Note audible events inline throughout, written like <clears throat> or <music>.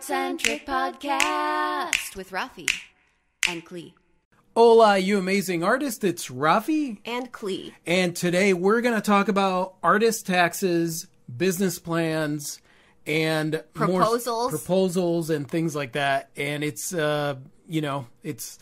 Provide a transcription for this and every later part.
Art Centric Podcast with Rafi and Klee. Hola, you amazing artist. It's Rafi. And Klee. And today we're going to talk about artist taxes, business plans, and Proposals. proposals and things like that. And it's, uh, you know, it's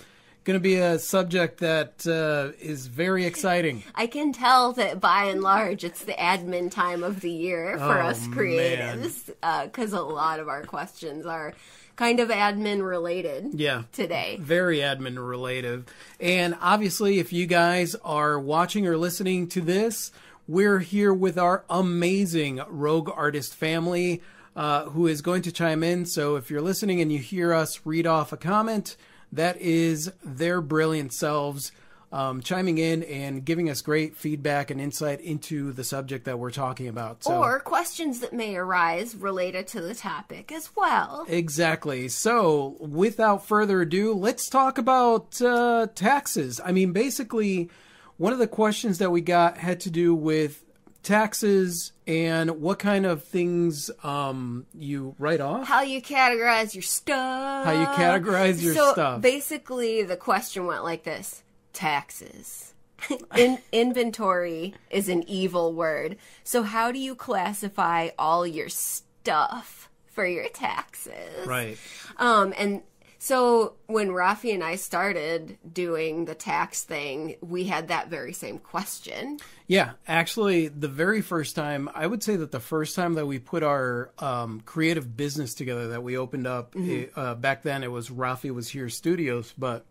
going to be a subject that uh, is very exciting. <laughs> I can tell that by and large it's the admin time of the year for Oh, us creatives because a lot of our questions are kind of admin related Yeah. today. very admin related. And obviously, if you guys are watching or listening to this, we're here with our amazing Rogue Artist family uh, who is going to chime in. So if you're listening and you hear us read off a comment, that is their brilliant selves. Um, chiming in and giving us great feedback and insight into the subject that we're talking about. So, Or questions that may arise related to the topic as well. Exactly. So, without further ado, let's talk about uh, taxes. I mean, basically, one of the questions that we got had to do with taxes and what kind of things um, you write off. How you categorize your stuff. How you categorize your so stuff. Basically, the question went like this taxes. <laughs> In- inventory is an evil word. So, how do you classify all your stuff for your taxes? Right. Um, and so when Rafi and I started doing the tax thing, we had that very same question. Yeah, actually, the very first time, I would say that the first time that we put our um, creative business together, that we opened up, it, uh, back then it was Rafi Was Here Studios, but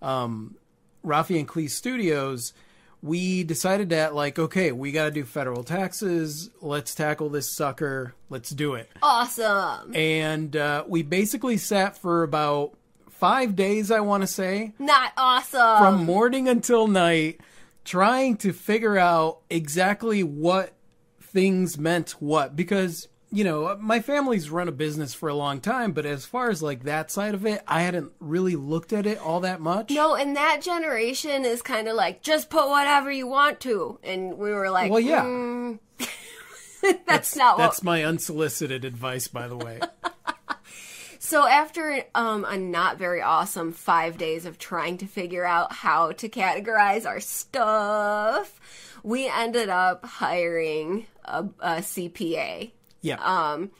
um, Rafi and Klee Studios, we decided that, like, okay, we got to do federal taxes. Let's tackle this sucker. Let's do it. Awesome. And uh, we basically sat for about five days, I want to say Not awesome. from morning until night trying to figure out exactly what things meant what because you know my family's run a business for a long time but as far as like that side of it i hadn't really looked at it all that much. No, and that generation is kind of like just put whatever you want to, and we were like, well yeah. <laughs> "Mm, that's, not what. that's my unsolicited advice by the way. <laughs> So after um, a not very awesome five days of trying to figure out how to categorize our stuff, we ended up hiring a, a CPA yeah um,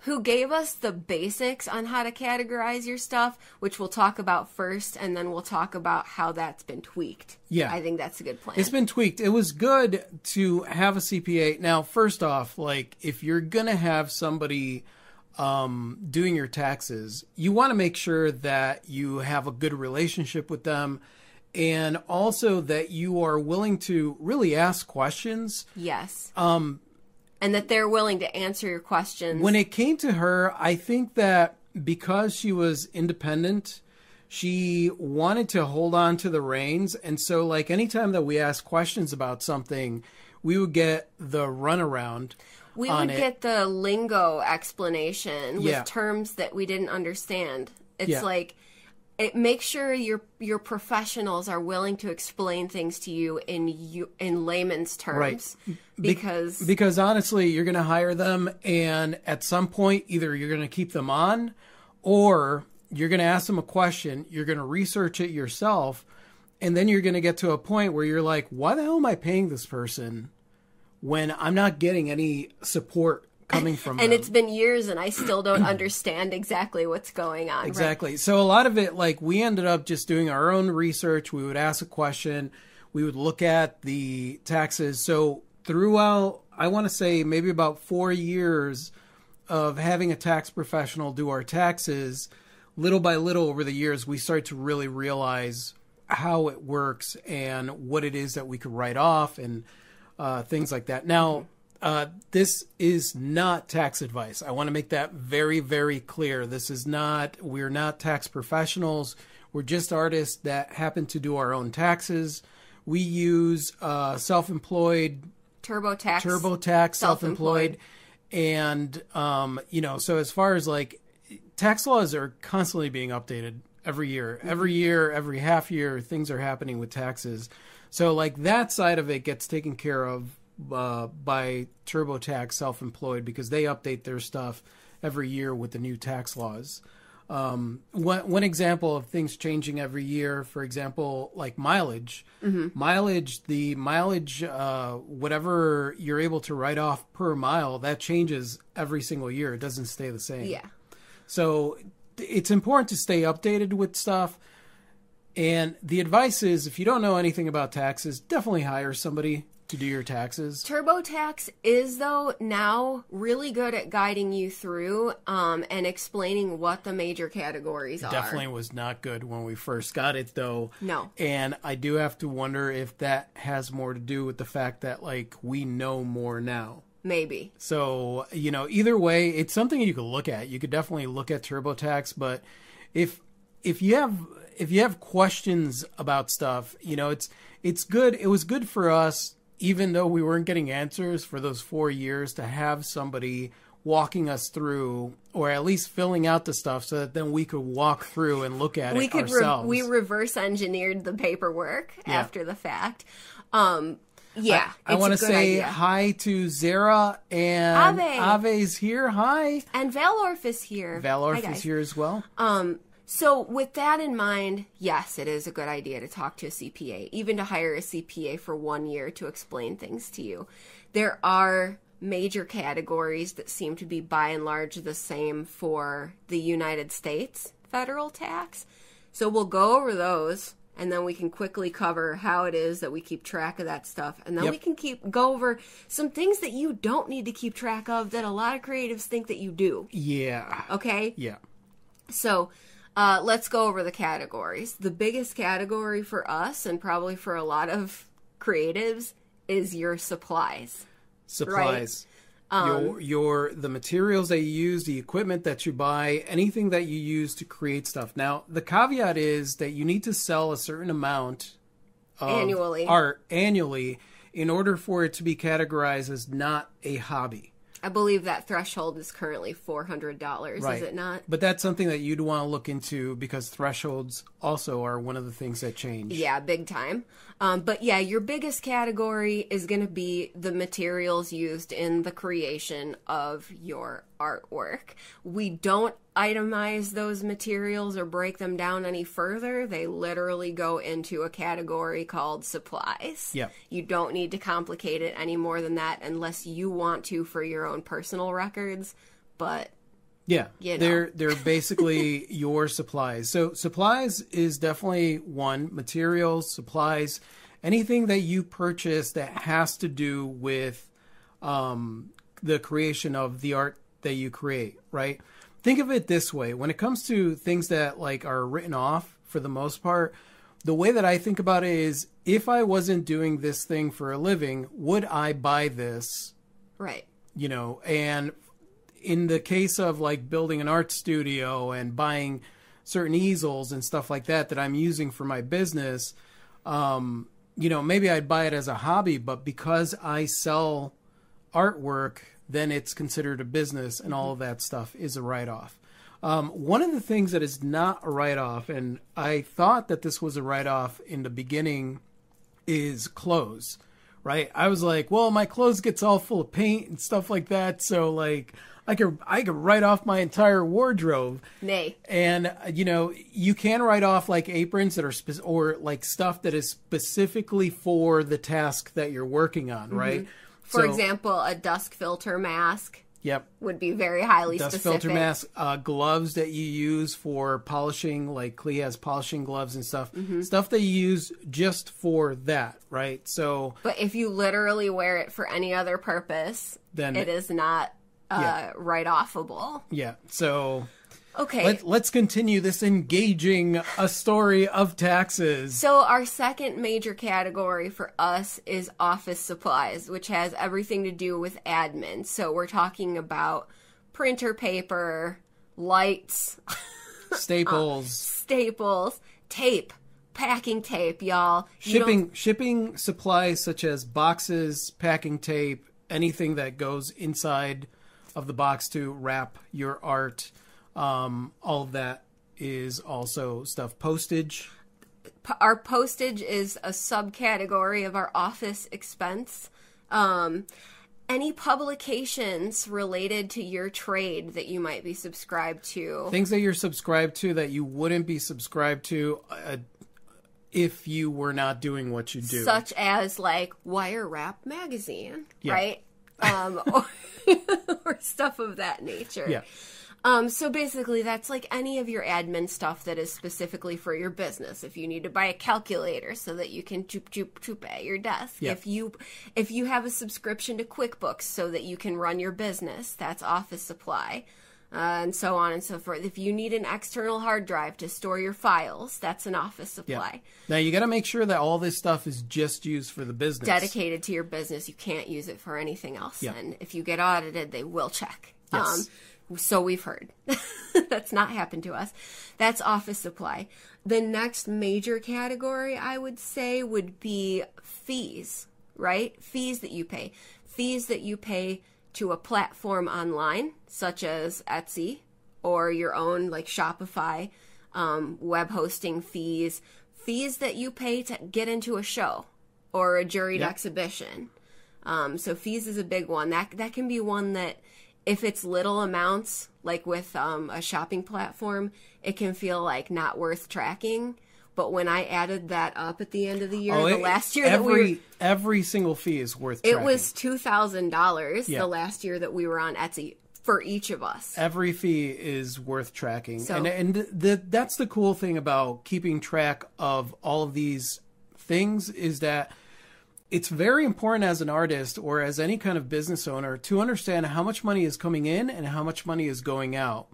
who gave us the basics on how to categorize your stuff, which we'll talk about first, and then we'll talk about how that's been tweaked. Yeah. I think that's a good plan. It's been tweaked. It was good to have a CPA. Now, first off, like if you're gonna have somebody um, doing your taxes, you want to make sure that you have a good relationship with them, and also that you are willing to really ask questions. yes. Um, and that they're willing to answer your questions. When it came to her, I think that because she was independent, she wanted to hold on to the reins. And so, like, anytime that we asked questions about something, we would get the runaround. we would it. get the lingo explanation with Yeah. terms that we didn't understand. It's Yeah. like it make sure your your professionals are willing to explain things to you in you in layman's terms Be- because because honestly, you're going to hire them, and at some point, either you're going to keep them on, or you're going to ask them a question. You're going to research it yourself, and then you're going to get to a point where you're like, "Why the hell am I paying this person when I'm not getting any support coming from and them?" it's been years and I still don't understand exactly what's going on. right? Exactly. So a lot of it, like we ended up just doing our own research. We would ask a question. We would look at the taxes. So throughout, I want to say maybe about four years of having a tax professional do our taxes, little by little over the years, we start to really realize how it works and what it is that we could write off and uh, things like that. Now, uh, this is not tax advice. I want to make that very, very clear. This is not, we're not tax professionals. We're just artists that happen to do our own taxes. We use uh, self employed, TurboTax. TurboTax, self Self-employed. employed. And, um, you know, so as far as like tax laws are constantly being updated every year. Every year, every half year, things are happening with taxes. So, like, that side of it gets taken care of uh, by TurboTax self employed because they update their stuff every year with the new tax laws. Um, one, one example of things changing every year, for example, like mileage. Mileage, the mileage, uh, whatever you're able to write off per mile, that changes every single year. It doesn't stay the same. Yeah. So it's important to stay updated with stuff. And the advice is if you don't know anything about taxes, definitely hire somebody to do your taxes. TurboTax is though now really good at guiding you through um, and explaining what the major categories are. Definitely was not good when we first got it though. No. And I do have to wonder if that has more to do with the fact that like we know more now. Maybe. So, you know, either way, it's something you could look at. You could definitely look at TurboTax, but if if you have if you have questions about stuff, you know, it's it's good. It was good for us even though we weren't getting answers for those 4 years to have somebody walking us through or at least filling out the stuff so that then we could walk through and look at we it could re- ourselves. we reverse engineered the paperwork after the fact. Um, yeah, I it's want to say idea. hi to Zara and Ave. Ave's here. Hi. and Valorf is here. Valorf guys. is here as well. Um, so with that in mind, yes, it is a good idea to talk to a CPA, even to hire a CPA for one year to explain things to you. There are major categories that seem to be by and large the same for the United States federal tax. So we'll go over those and then we can quickly cover how it is that we keep track of that stuff. And then Yep. we can keep go over some things that you don't need to keep track of that a lot of creatives think that you do. Yeah. Okay? Yeah. So uh, let's go over the categories. The biggest category for us, and probably for a lot of creatives, is your supplies. Supplies. Um, your your the materials that you use, the equipment that you buy, anything that you use to create stuff. Now, the caveat is that you need to sell a certain amount of Annually. art annually in order for it to be categorized as not a hobby. I believe that threshold is currently four hundred dollars. Right. Is it not? But that's something that you'd want to look into because thresholds also are one of the things that change. Yeah, big time. Um, but yeah, your biggest category is going to be the materials used in the creation of your artwork. We don't itemize those materials or break them down any further. They literally go into a category called supplies. Yep. You don't need to complicate it any more than that unless you want to for your own personal records. But Yeah, You know. they're they're basically <laughs> your supplies. So supplies is definitely one materials, supplies, anything that you purchase that has to do with um, the creation of the art that you create. Right? Think of it this way: when it comes to things that like are written off for the most part. The way that I think about it is if I wasn't doing this thing for a living, would I buy this right. you know and in the case of like building an art studio and buying certain easels and stuff like that that i'm using for my business um you know maybe i'd buy it as a hobby but because i sell artwork then it's considered a business and all of that stuff is a write-off um, one of the things that is not a write-off and i thought that this was a write-off in the beginning is clothes, right? I was like, well, my clothes gets all full of paint and stuff like that, so like I could I could write off my entire wardrobe. Nay. And uh, you know, you can write off like aprons that are spe- or like stuff that is specifically for the task that you're working on, right? For So- example, a dusk filter mask yep. would be very highly Dust specific. filter mask, uh, gloves that you use for polishing, like Klee has polishing gloves and stuff. Mm-hmm. Stuff that you use just for that, right? So But if you literally wear it for any other purpose, Then- it is not uh, Yeah. write offable. yeah, so Okay. Let, let's continue this engaging a story of taxes. so our second major category for us is office supplies, which has everything to do with admin. So we're talking about printer paper, lights, <laughs> Staples, <laughs> staples, tape, packing tape, y'all. You shipping shipping supplies such as boxes, packing tape, anything that goes inside of the box to wrap your art. Um, all of that is also stuff. Postage. our postage is a subcategory of our office expense. Um, any publications related to your trade that you might be subscribed to. Things that you're subscribed to that you wouldn't be subscribed to uh, if you were not doing what you do. Such as like Wire Wrap magazine, Yeah. right? Um, <laughs> or, or stuff of that nature. yeah. Um, so basically, that's like any of your admin stuff that is specifically for your business. If you need to buy a calculator so that you can choop choop choop at your desk. If you if you have a subscription to QuickBooks so that you can run your business, that's office supply. Uh, and so on and so forth. If you need an external hard drive to store your files, that's an office supply. Yeah. Now you got to make sure that all this stuff is just used for the business. Dedicated to your business, you can't use it for anything else. Yeah. And if you get audited, they will check. Yes. Um, so we've heard. <laughs> That's not happened to us. That's office supply. The next major category I would say would be fees, right? Fees that you pay. Fees that you pay to a platform online, such as Etsy or your own like Shopify, um, web hosting fees, fees that you pay to get into a show or a juried Yep. exhibition. Um, so fees is a big one. That that can be one that if it's little amounts, like with um, a shopping platform, it can feel like not worth tracking. But when I added that up at the end of the year, Oh, the it- last year every that we were, every single fee is worth. it was two thousand dollars the last year that we were on Etsy for each of us. every fee is worth tracking So- and and the, that's the cool thing about keeping track of all of these things is that it's very important as an artist or as any kind of business owner to understand how much money is coming in and how much money is going out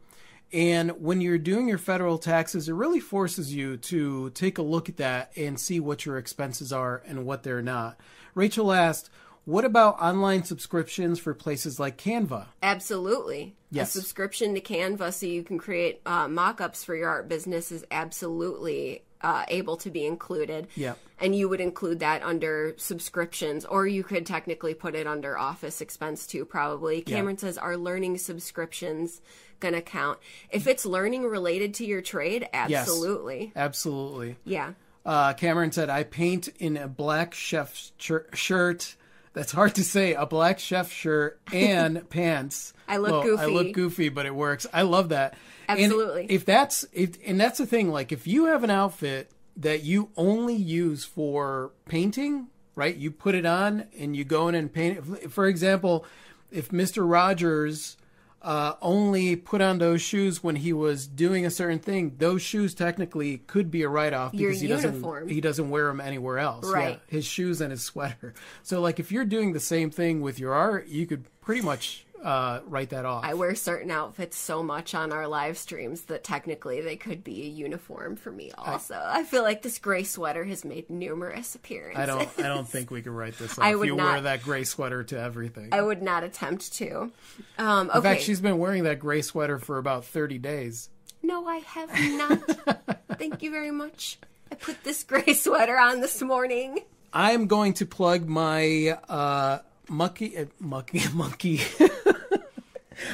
and when you're doing your federal taxes it really forces you to take a look at that and see what your expenses are and what they're not rachel asked what about online subscriptions for places like canva Absolutely. Yes. A subscription to Canva so you can create uh, mock ups for your art business is absolutely uh, able to be included. Yep. And you would include that under subscriptions, or you could technically put it under office expense too, probably. Cameron says, Are learning subscriptions going to count? If it's learning related to your trade, absolutely. absolutely Yeah. Uh, Cameron said, I paint in a black chef's shir- shirt. That's hard to say. A black chef shirt and <laughs> pants. I look Well, I look goofy, but it works. I love that. And Absolutely. if that's if and that's the thing. Like if you have an outfit that you only use for painting, right? You put it on and you go in and paint it. For example, if Mister Rogers uh, only put on those shoes when he was doing a certain thing, those shoes technically could be a write off because he doesn't he doesn't wear them anywhere else. Right. Yeah, his shoes and his sweater. So like if you're doing the same thing with your art, you could pretty much uh, write that off. I wear certain outfits so much on our live streams that technically they could be a uniform for me also. I, feel like this gray sweater has made numerous appearances. I don't. I don't think we can write this. Off. <laughs> I would you wear that gray sweater to everything. I would not attempt to. Um, okay. In fact, she's been wearing that gray sweater for about thirty days. No, I have not. <laughs> Thank you very much. I put this gray <laughs> sweater on this morning. I'm going to plug my uh, monkey, uh, monkey, <laughs> monkey.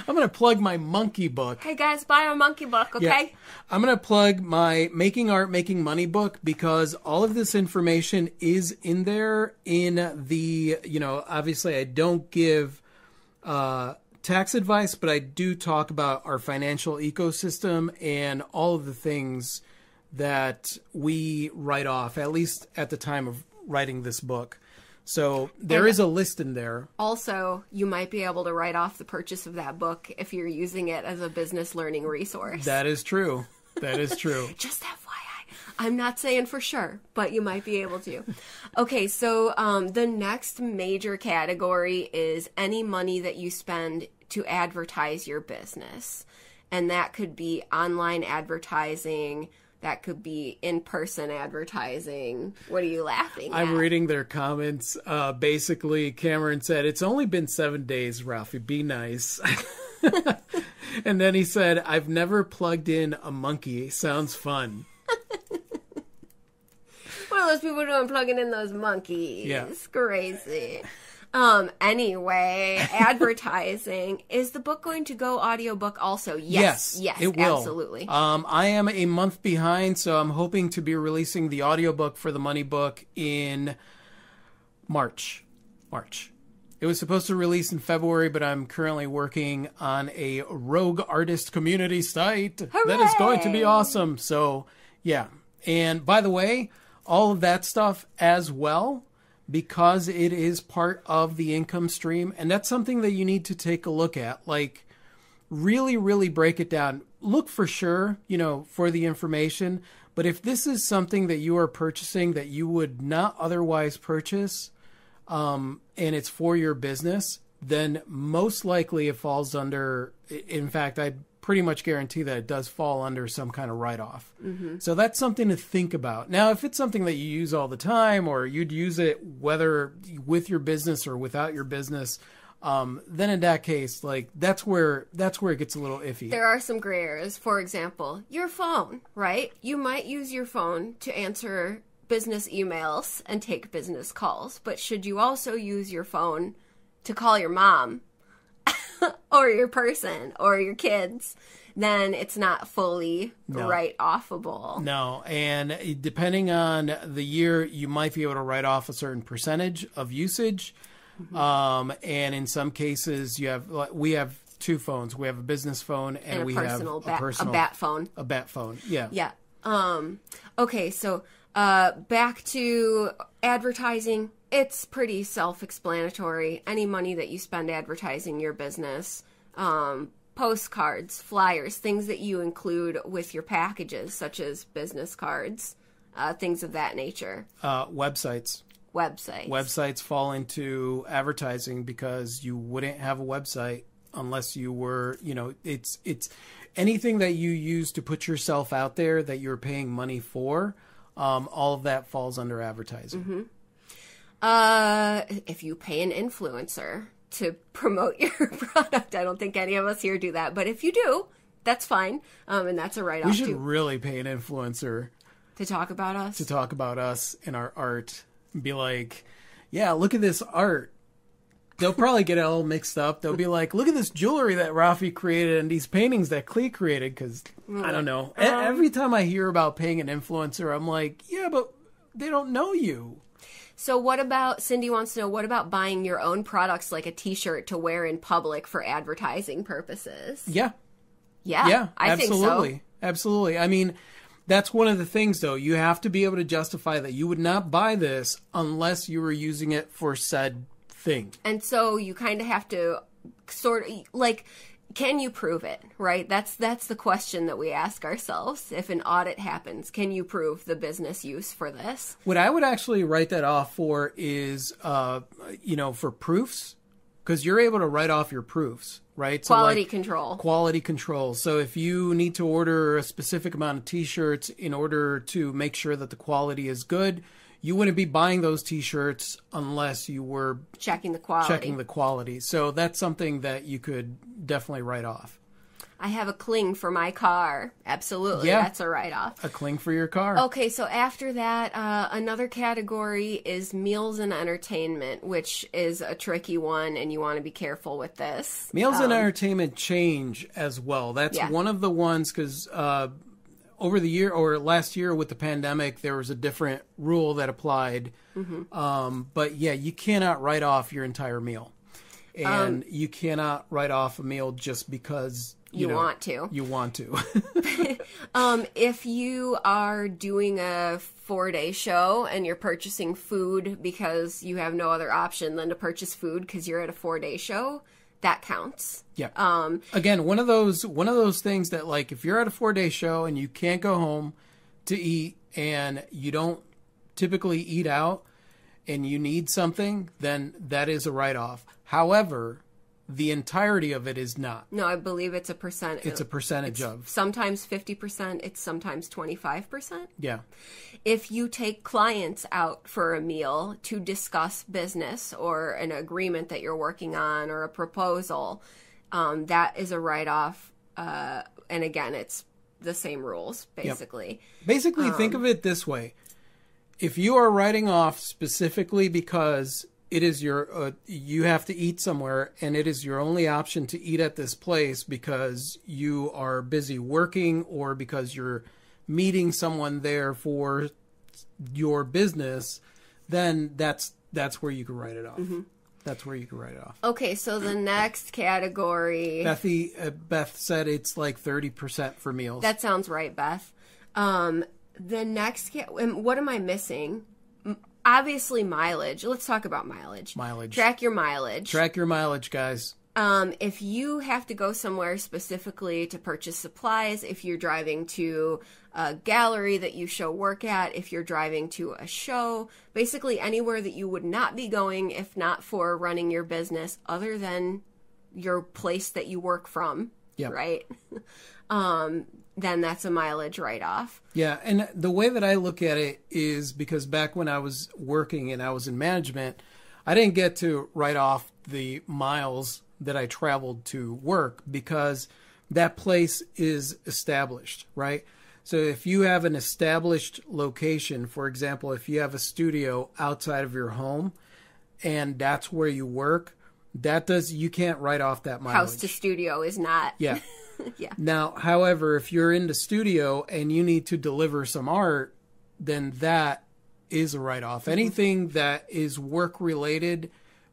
I'm going to plug my monkey book. Hey guys, buy a monkey book, okay? Yeah. I'm going to plug my Making Art, Making Money book because all of this information is in there in the, you know, obviously I don't give uh, tax advice, but I do talk about our financial ecosystem and all of the things that we write off, at least at the time of writing this book. So there And- is a list in there. Also, you might be able to write off the purchase of that book if you're using it as a business learning resource. That is true. That is true. <laughs> Just FYI. I'm not saying for sure, but you might be able to. Okay, so um, the next major category is any money that you spend to advertise your business. And that could be online advertising, that could be in person advertising. What are you laughing I'm at? reading their comments. Uh, basically, Cameron said, It's only been seven days, Ralphie. Be nice. <laughs> and then he said, I've never plugged in a monkey. Sounds fun. <laughs> What are those people doing plugging in those monkeys? Yeah. Crazy. Um, anyway, <laughs> advertising. Is the book going to go audiobook also? Yes. Yes, it will. absolutely. Um, I am a month behind, so I'm hoping to be releasing the audiobook for the money book in March. March. It was supposed to release in February, but I'm currently working on a rogue artist community site that is going to be awesome. So, yeah. And by the way, all of that stuff as well, because it is part of the income stream. And that's something that you need to take a look at. Like, really, really break it down. Look for sure, you know, for the information. But if this is something that you are purchasing that you would not otherwise purchase, um, and it's for your business, then most likely it falls under. In fact, I pretty much guarantee that it does fall under some kind of write off. So that's something to think about. Now, if it's something that you use all the time, or you'd use it whether with your business or without your business, um, then in that case, like that's where that's where it gets a little iffy. There are some gray areas. For example, your phone, right? You might use your phone to answer business emails and take business calls, but should you also use your phone to call your mom <laughs> or your person or your kids? Then it's not fully No. write offable. No, and depending on the year, you might be able to write off a certain percentage of usage. Um, and in some cases, you have we have two phones. We have a business phone and, And we have bat, a personal a bat phone. a bat phone. Yeah. Yeah. Um okay, so uh back to advertising. It's pretty self-explanatory. Any money that you spend advertising your business, um postcards, flyers, things that you include with your packages such as business cards, uh things of that nature. Uh, websites. Websites. Websites fall into advertising because you wouldn't have a website unless you were, you know, it's it's anything that you use to put yourself out there that you're paying money for. Um, all of that falls under advertising. Uh, if you pay an influencer to promote <laughs> your product, I don't think any of us here do that. But if you do, that's fine. Um, and that's a write We off should too. really pay an influencer To talk about us. to talk about us and our art. And be like, yeah, look at this art. They'll probably get it all mixed up. They'll be like, look at this jewelry that Rafi created and these paintings that Klee created. Because I don't know. E- Every time I hear about paying an influencer, I'm like, yeah, but they don't know you. So what about Cindy wants to know what about buying your own products like a t-shirt to wear in public for advertising purposes? Yeah, Yeah. yeah, I absolutely, think absolutely. I mean, that's one of the things, though. You have to be able to justify that you would not buy this unless you were using it for said thing. And so you kind of have to sort of like can you prove it, right? That's that's the question that we ask ourselves. If an audit happens, can you prove the business use for this? What I would actually write that off for is, uh, you know, for proofs, because you're able to write off your proofs, right? So, Quality like, control. Quality control. So if you need to order a specific amount of T-shirts in order to make sure that the quality is good, you wouldn't be buying those T-shirts unless you were checking the quality. checking the quality. So that's something that you could definitely write off. I have a cling for my car. Absolutely. Yeah. That's a write off. A cling for your car. Okay, so after that, uh, another category is meals and entertainment, which is a tricky one, and you want to be careful with this. Meals and entertainment change as well. That's Yeah. one of the ones because uh, over the year or last year with the pandemic, there was a different rule that applied. Um, but yeah, you cannot write off your entire meal, and you cannot write off a meal just because you, You know, want to. You want to. <laughs> Um, if you are doing a four day show and you're purchasing food because you have no other option than to purchase food because you're at a four day show, that counts. Yeah. Um, Again, one of those one of those things that like if you're at a four day show and you can't go home to eat and you don't typically eat out and you need something, then that is a write off. However, the entirety of it is not. no, I believe it's a percent. It's a percentage of. sometimes 50%, it's sometimes 25%. Yeah. if you take clients out for a meal to discuss business or an agreement that you're working on or a proposal, um, that is a write off. Uh, and again, it's the same rules, basically. Basically, think of it this way: if you are writing off specifically because it is your uh, you have to eat somewhere and it is your only option to eat at this place because you are busy working or because you're meeting someone there for your business, then that's that's where you can write it off. That's where you can write it off. Okay, so the next category. Bethy, uh, Beth said it's like 30% for meals. That sounds right, Beth. Um, the next, ca- and what am I missing? Obviously, mileage. Let's talk about mileage. Mileage. Track your mileage. Track your mileage, guys. Um, if you have to go somewhere specifically to purchase supplies, if you're driving to a gallery that you show work at, if you're driving to a show, basically anywhere that you would not be going if not for running your business other than your place that you work from, Yep. right? <laughs> um, then that's a mileage write off. Yeah, and the way that I look at it is because back when I was working and I was in management, I didn't get to write off the miles that I traveled to work because that place is established, right? So if you have an established location, for example, if you have a studio outside of your home and that's where you work, that does you can't write off that mileage. House to studio is not. Yeah. <laughs> <laughs> Yeah. Now, however, if you're in the studio and you need to deliver some art, then that is a write off. Mm-hmm. Anything that is work related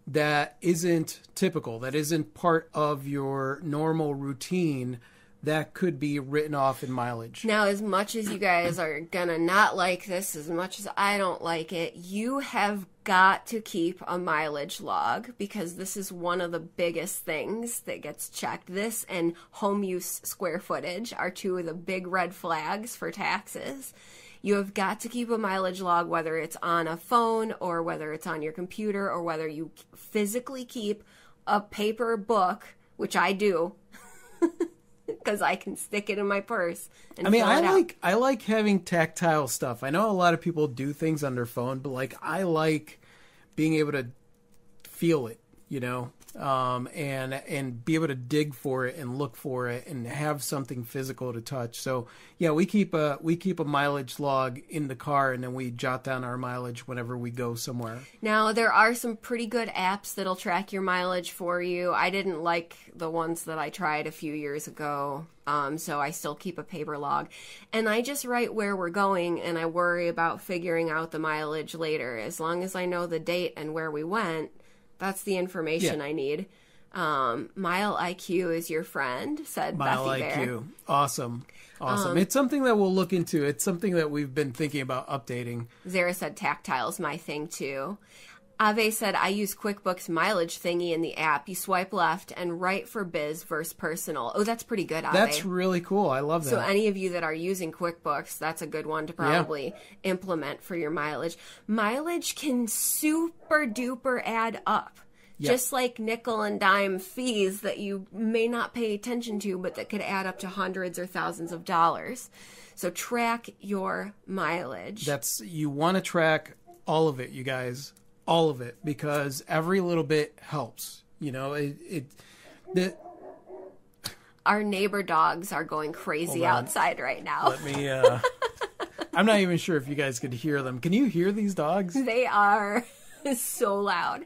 that isn't typical, that isn't part of your normal routine, that could be written off in mileage. Now, as much as you guys are gonna not like this, as much as I don't like it, you have got to keep a mileage log because this is one of the biggest things that gets checked. This and home use square footage are two of the big red flags for taxes. You have got to keep a mileage log, whether it's on a phone or whether it's on your computer or whether you physically keep a paper book, which I do. <laughs> Because I can stick it in my purse. And I mean, I it out. like I like having tactile stuff. I know a lot of people do things on their phone, but like I like being able to feel it, you know, um, and and be able to dig for it and look for it and have something physical to touch. So yeah, we keep a we keep a mileage log in the car, and then we jot down our mileage whenever we go somewhere. Now, there are some pretty good apps that'll track your mileage for you. I didn't like the ones that I tried a few years ago, um, so I still keep a paper log. And I just write where we're going, and I worry about figuring out the mileage later. As long as I know the date and where we went, that's the information Yeah. I need. Um, Mile IQ is your friend, said Mile Bethy Bear. IQ, awesome, awesome. Um, it's something that we'll look into. It's something that we've been thinking about updating. Zara said tactile's my thing too. Ave said I use QuickBooks mileage thingy in the app. You swipe left and right for biz versus personal. Oh, that's pretty good, Ave. That's really cool. I love that. so any of you that are using QuickBooks, that's a good one to probably implement for your mileage. Mileage can super duper add up. Yep. Just like nickel and dime fees that you may not pay attention to, but that could add up to hundreds or thousands of dollars. So track your mileage. That's you want to track all of it, you guys, all of it, because every little bit helps. You know, it. it the, Our neighbor dogs are going crazy outside right now. let me. Uh, <laughs> I'm not even sure if you guys could hear them. Can you hear these dogs? They are <laughs> so loud.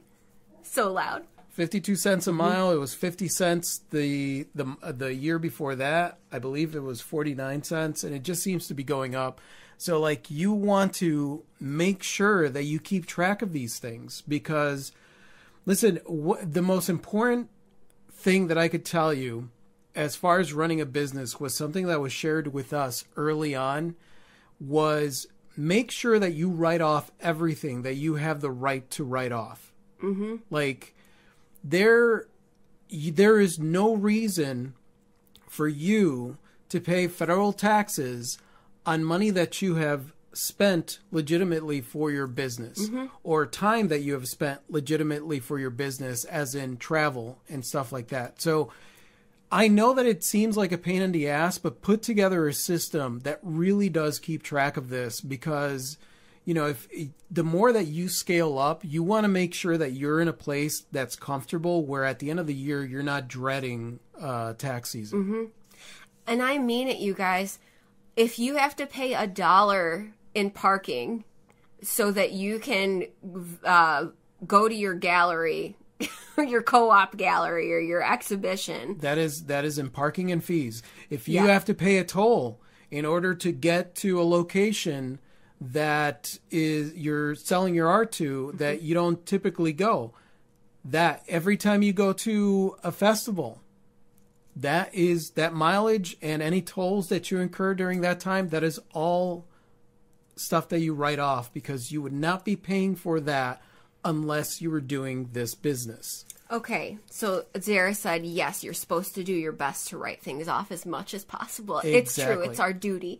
So loud. 52 cents a mile. It was 50 cents the the the year before that. I believe it was 49 cents and it just seems to be going up. So like you want to make sure that you keep track of these things because listen, the most important thing that I could tell you as far as running a business was something that was shared with us early on was make sure that you write off everything that you have the right to write off. Mm-hmm. Like there, there is no reason for you to pay federal taxes on money that you have spent legitimately for your business or time that you have spent legitimately for your business as in travel and stuff like that. So I know that it seems like a pain in the ass, but put together a system that really does keep track of this because you know, if the more that you scale up, you want to make sure that you're in a place that's comfortable where at the end of the year you're not dreading uh, tax season. And I mean it, you guys. If you have to pay a dollar in parking so that you can uh, go to your gallery, <laughs> your co-op gallery, or your exhibition, That is that is in parking and fees. If you Yeah. have to pay a toll in order to get to a location that is you're selling your art to that you don't typically go, that every time you go to a festival, that is that mileage and any tolls that you incur during that time, that is all stuff that you write off because you would not be paying for that unless you were doing this business. Okay, so Zara said, yes, you're supposed to do your best to write things off as much as possible. It's true, it's our duty.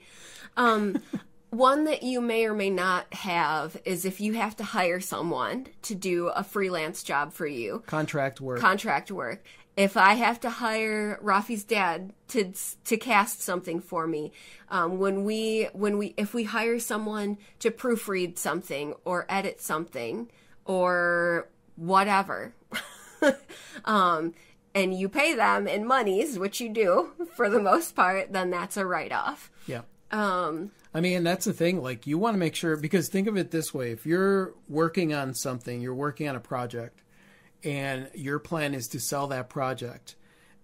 Um, <laughs> one that you may or may not have is if you have to hire someone to do a freelance job for you, Contract work. contract work. If I have to hire Rafi's dad to to cast something for me, um, when we when we if we hire someone to proofread something or edit something or whatever, <laughs> um, and you pay them in monies, which you do for the most part, then that's a write off. yeah. Um, I mean, that's the thing. Like, you want to make sure, because think of it this way if you're working on something, you're working on a project, and your plan is to sell that project,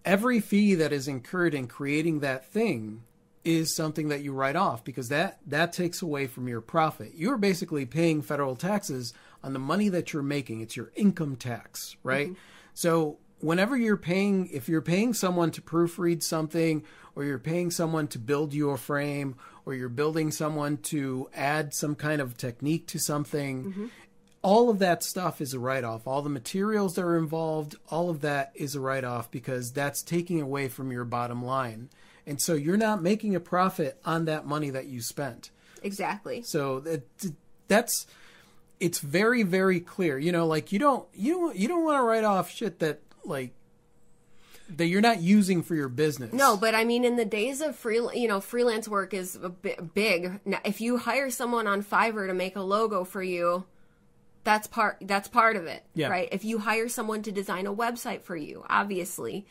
every fee that is incurred in creating that thing is something that you write off because that that takes away from your profit. You're basically paying federal taxes on the money that you're making. It's your income tax, right? Mm-hmm. So whenever you're paying if you're paying someone to proofread something or you're paying someone to build you a frame or you're building someone to add some kind of technique to something mm-hmm. All of that stuff is a write-off. All the materials that are involved all of that is a write-off because that's taking away from your bottom line. And so you're not making a profit on that money that you spent. Exactly. so that that's it's very very clear. You know like you don't you don't you don't want to write off shit that like that you're not using for your business. No, but I mean, in the days of free, you know, freelance work is a bit big. If you hire someone on Fiverr to make a logo for you, that's part. That's part of it, Yeah. right? If you hire someone to design a website for you, obviously.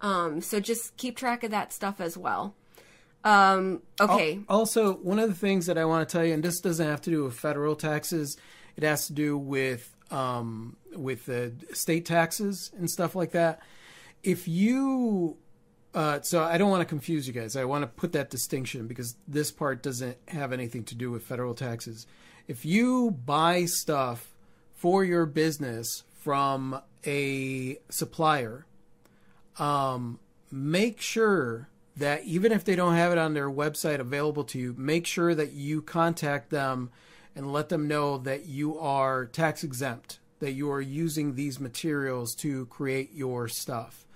Um, so just keep track of that stuff as well. Um, okay. Also, one of the things that I want to tell you, and this doesn't have to do with federal taxes, it has to do with um, with the state taxes and stuff like that. If you, uh, so I don't want to confuse you guys. I want to put that distinction because this part doesn't have anything to do with federal taxes. If you buy stuff for your business from a supplier, um, make sure that even if they don't have it on their website available to you, make sure that you contact them and let them know that you are tax exempt, that you are using these materials to create your stuff.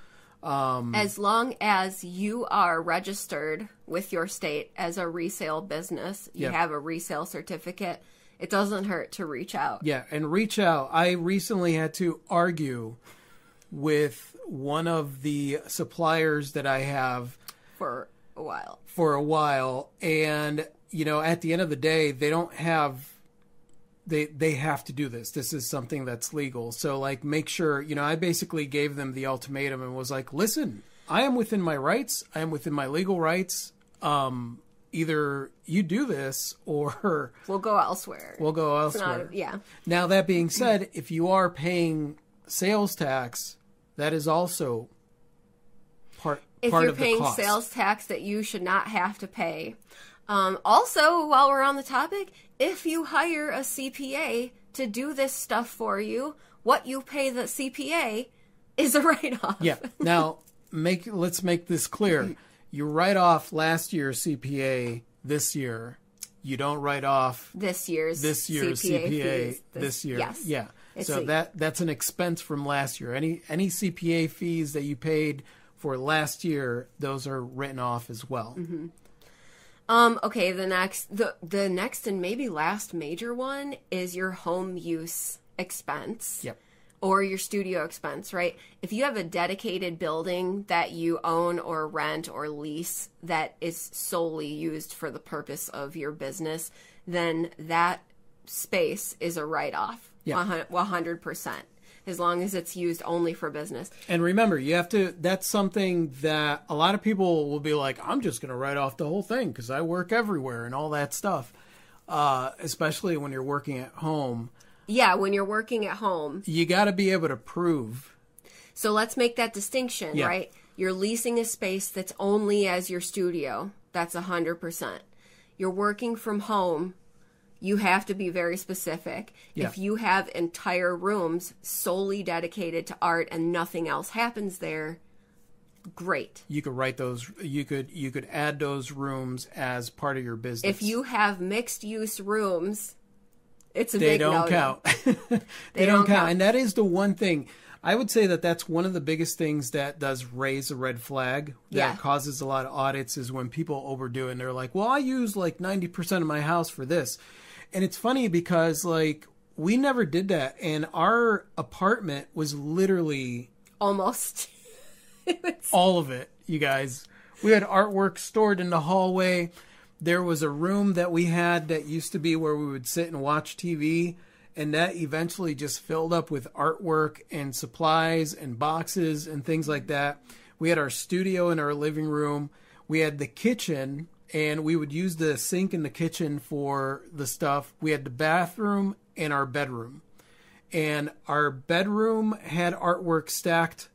Um, as long as you are registered with your state as a resale business, you Yeah. have a resale certificate. It doesn't hurt to reach out. Yeah, and reach out. I recently had to argue with one of the suppliers that I have for a while. for a while and you know at the end of the day they don't have they they have to do this this is something that's legal so like make sure you know i basically gave them the ultimatum and was like listen i am within my rights i am within my legal rights um either you do this or <laughs> We'll go elsewhere. we'll go elsewhere not, yeah. now that being said if you are paying sales tax that is also part If part you're of the paying sales tax that you should not have to pay. Um, also, while we're on the topic, if you hire a CPA to do this stuff for you, what you pay the CPA is a <laughs> write off. Yeah. Now, make let's make this clear. <laughs> You write off last year's CPA this year. You don't write off This year's this year's CPA, CPA, fees. this year. Yes. Yeah. It's so a- that that's an expense from last year. Any any CPA fees that you paid for last year, those are written off as well. Mm-hmm. Um, okay, the next the the next and maybe last major one is your home use expense. Yep. Or your studio expense, right? If you have a dedicated building that you own or rent or lease that is solely used for the purpose of your business, then that space is a write off. Yeah. 100%. As long as it's used only for business. And remember, you have to. That's something that a lot of people will be like, "I'm just going to write off the whole thing because I work everywhere and all that stuff." Uh, especially when you're working at home, Yeah, when you're working at home, you got to be able to prove. So let's make that distinction, Yeah. right? You're leasing a space that's only as your studio. That's 100%. You're working from home. You have to be very specific. Yeah. If you have entire rooms solely dedicated to art and nothing else happens there, great. You could write those. You could you could add those rooms as part of your business. If you have mixed use rooms, it's a they big don't no-no. count. <laughs> they, don't, count. and that is the one thing. I would say that that's one of the biggest things that does raise a red flag that Yeah. causes a lot of audits is when people overdo it and they're like, "Well, I use like 90% of my house for this." And it's funny because like we never did that and our apartment was literally Almost. <laughs> All of it, you guys. We had artwork stored in the hallway. There was a room that we had that used to be where we would sit and watch TV, and that eventually just filled up with artwork and supplies and boxes and things like that. We had our studio in our living room. We had the kitchen, and we would use the sink in the kitchen for the stuff. We had the bathroom and our bedroom. And our bedroom had artwork stacked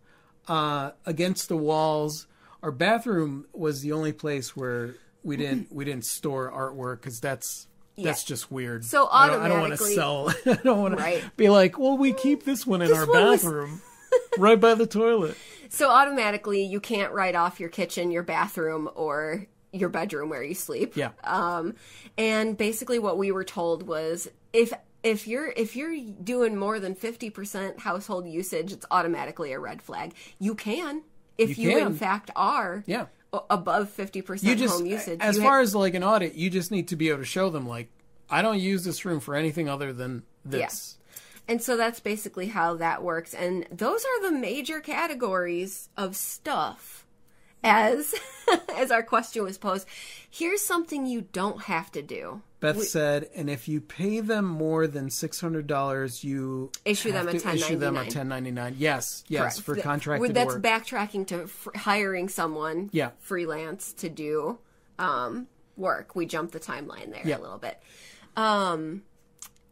uh, against the walls. Our bathroom was the only place where we didn't <clears throat> we didn't store artwork because that's that's Yeah. just weird. So I don't, I don't want to sell. <laughs> I don't want Right. to be like, well, we keep this one in This our one was- bathroom, <laughs> right by the toilet. So automatically, you can't write off your kitchen, your bathroom, or your bedroom where you sleep. Yeah. Um, and basically, what we were told was if if you're if you're doing more than fifty percent household usage, it's automatically a red flag. You can if You you, in fact are Yeah. Above fifty You percent just home usage. as you far ha- as like an audit, you just need to be able to show them like I don't use this room for anything other than this. And so that's basically how that works. And those are the major categories of stuff. As <laughs> as our question was posed, here's something you don't have to do. Beth said, and if you pay them more than six hundred dollars, you Issue them a to issue them a 1099. ten ninety nine. Yes, yes, Correct. for contracted That's work. backtracking to f- hiring someone Yeah. freelance to do um, work. We jumped the timeline there Yeah. a little bit. Um,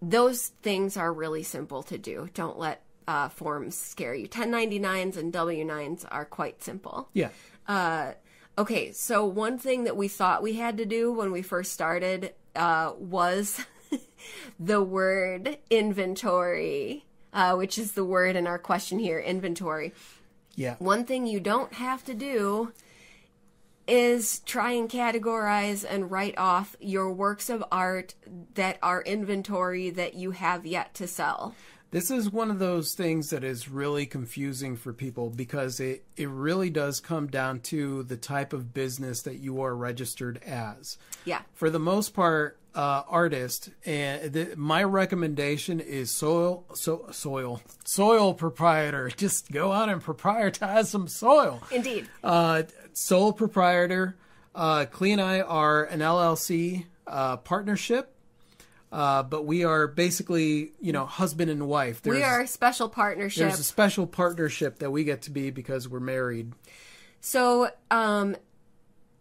those things are really simple to do. Don't let uh, forms scare you. 1099s and W9s are quite simple. yeah, Uh, okay, so one thing that we thought we had to do when we first started uh, was <laughs> the word inventory, uh, which is the word in our question here inventory. yeah. One thing you don't have to do is try and categorize and write off your works of art that are inventory that you have yet to sell. This is one of those things that is really confusing for people because it, it really does come down to the type of business that you are registered as. Yeah. For the most part, uh, artist, and th- my recommendation is soil, so, soil, soil proprietor. <laughs> Just go out and proprietize some soil. Indeed. Uh, sole proprietor. Uh, Klee and I are an LLC uh, partnership, uh, but we are basically, you know, husband and wife. There's, we are a special partnership. There's a special partnership that we get to be because we're married. So, um,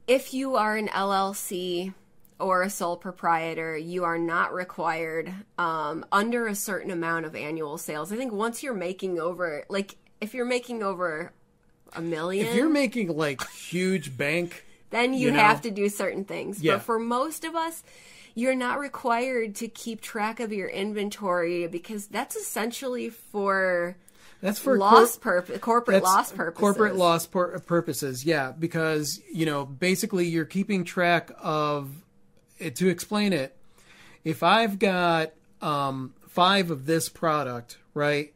if you are an LLC or a sole proprietor, you are not required um, under a certain amount of annual sales. I think once you're making over, like, if you're making over a million, If you're making like huge bank, then you, you know? have to do certain things. Yeah. But for most of us, you're not required to keep track of your inventory because that's essentially for that's for loss purpose, corporate loss purposes. Corporate loss pur- purposes, yeah, because you know basically you're keeping track of. eh, To explain it, if I've got um, five of this product, right,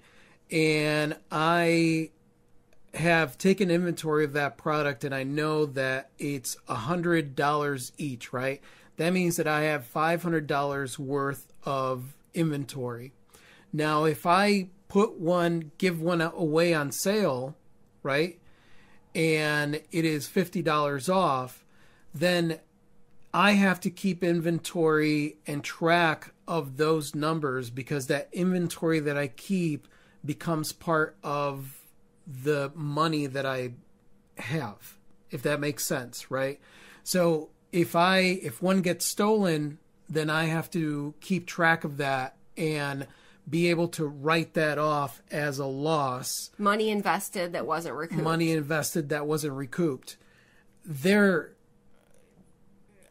and I have taken inventory of that product and I know that it's a hundred dollars each, right? That means that I have five hundred dollars worth of inventory. Now, if I put one, give one away on sale, right, and it is fifty dollars off, then I have to keep inventory and track of those numbers because that inventory that I keep becomes part of the money that I have, if that makes sense, right? So if I if one gets stolen, then I have to keep track of that and be able to write that off as a loss money invested that wasn't recouped. money invested that wasn't recouped. There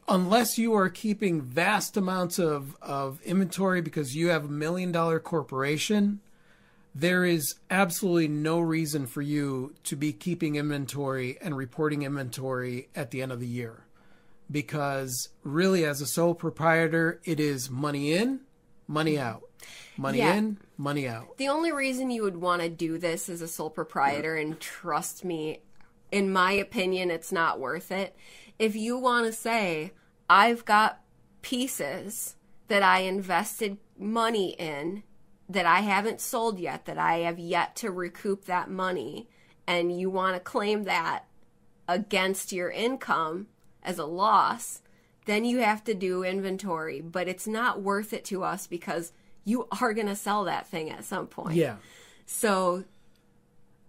unless you are keeping vast amounts of, of inventory because you have a million dollar corporation, there is absolutely no reason for you to be keeping inventory and reporting inventory at the end of the year. Because really, as a sole proprietor, it is money in, money mm-hmm. out. Money Yeah. in, money out. The only reason you would want to do this as a sole proprietor, and trust me, in my opinion, it's not worth it. If you want to say, I've got pieces that I invested money in that I haven't sold yet, that I have yet to recoup that money, and you want to claim that against your income as a loss, then you have to do inventory. But it's not worth it to us because you are going to sell that thing at some point. Yeah. So